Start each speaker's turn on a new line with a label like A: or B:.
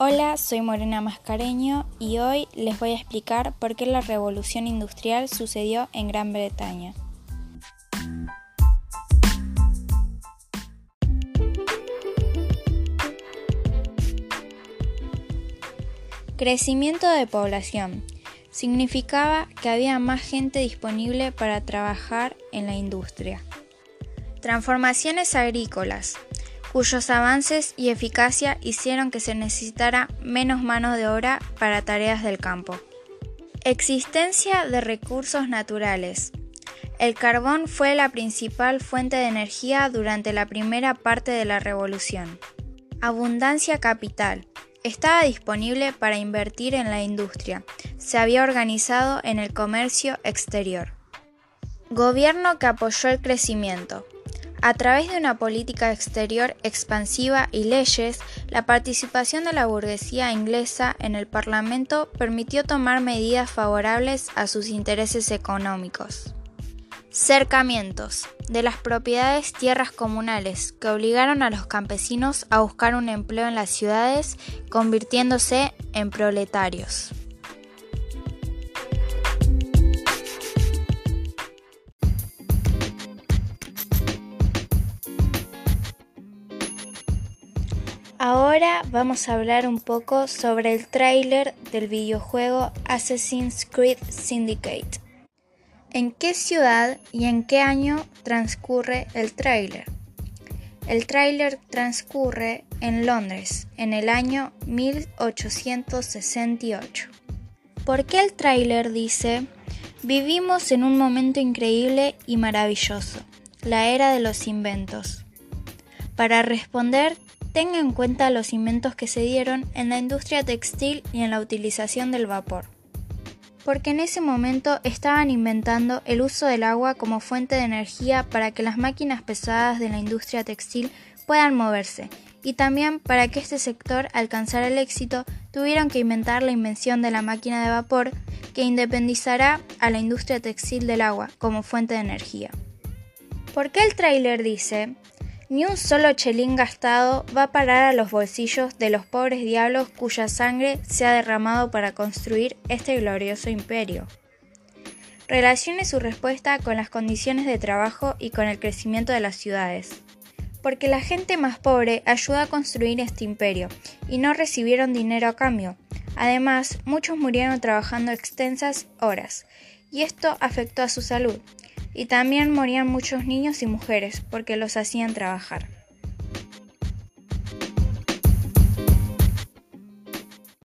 A: Hola, soy Morena Mascareño y hoy les voy a explicar por qué la revolución industrial sucedió en Gran Bretaña. Crecimiento de población. Significaba que había más gente disponible para trabajar en la industria. Transformaciones agrícolas cuyos avances y eficacia hicieron que se necesitara menos mano de obra para tareas del campo. Existencia de recursos naturales. El carbón fue la principal fuente de energía durante la primera parte de la revolución. Abundancia capital. Estaba disponible para invertir en la industria. Se había organizado en el comercio exterior. Gobierno que apoyó el crecimiento. A través de una política exterior expansiva y leyes, la participación de la burguesía inglesa en el Parlamento permitió tomar medidas favorables a sus intereses económicos. Cercamientos de las propiedades tierras comunales que obligaron a los campesinos a buscar un empleo en las ciudades, convirtiéndose en proletarios. Ahora vamos a hablar un poco sobre el tráiler del videojuego Assassin's Creed Syndicate. ¿En qué ciudad y en qué año transcurre el tráiler? El tráiler transcurre en Londres en el año 1868. ¿Por qué el tráiler dice, vivimos en un momento increíble y maravilloso, la era de los inventos? Para responder tenga en cuenta los inventos que se dieron en la industria textil y en la utilización del vapor. Porque en ese momento estaban inventando el uso del agua como fuente de energía para que las máquinas pesadas de la industria textil puedan moverse, y también para que este sector alcanzara el éxito tuvieron que inventar la invención de la máquina de vapor que independizará a la industria textil del agua como fuente de energía. ¿Por qué el tráiler dice ni un solo chelín gastado va a parar a los bolsillos de los pobres diablos cuya sangre se ha derramado para construir este glorioso imperio. Relacione su respuesta con las condiciones de trabajo y con el crecimiento de las ciudades. Porque la gente más pobre ayuda a construir este imperio y no recibieron dinero a cambio. Además, muchos murieron trabajando extensas horas, y esto afectó a su salud y también morían muchos niños y mujeres porque los hacían trabajar.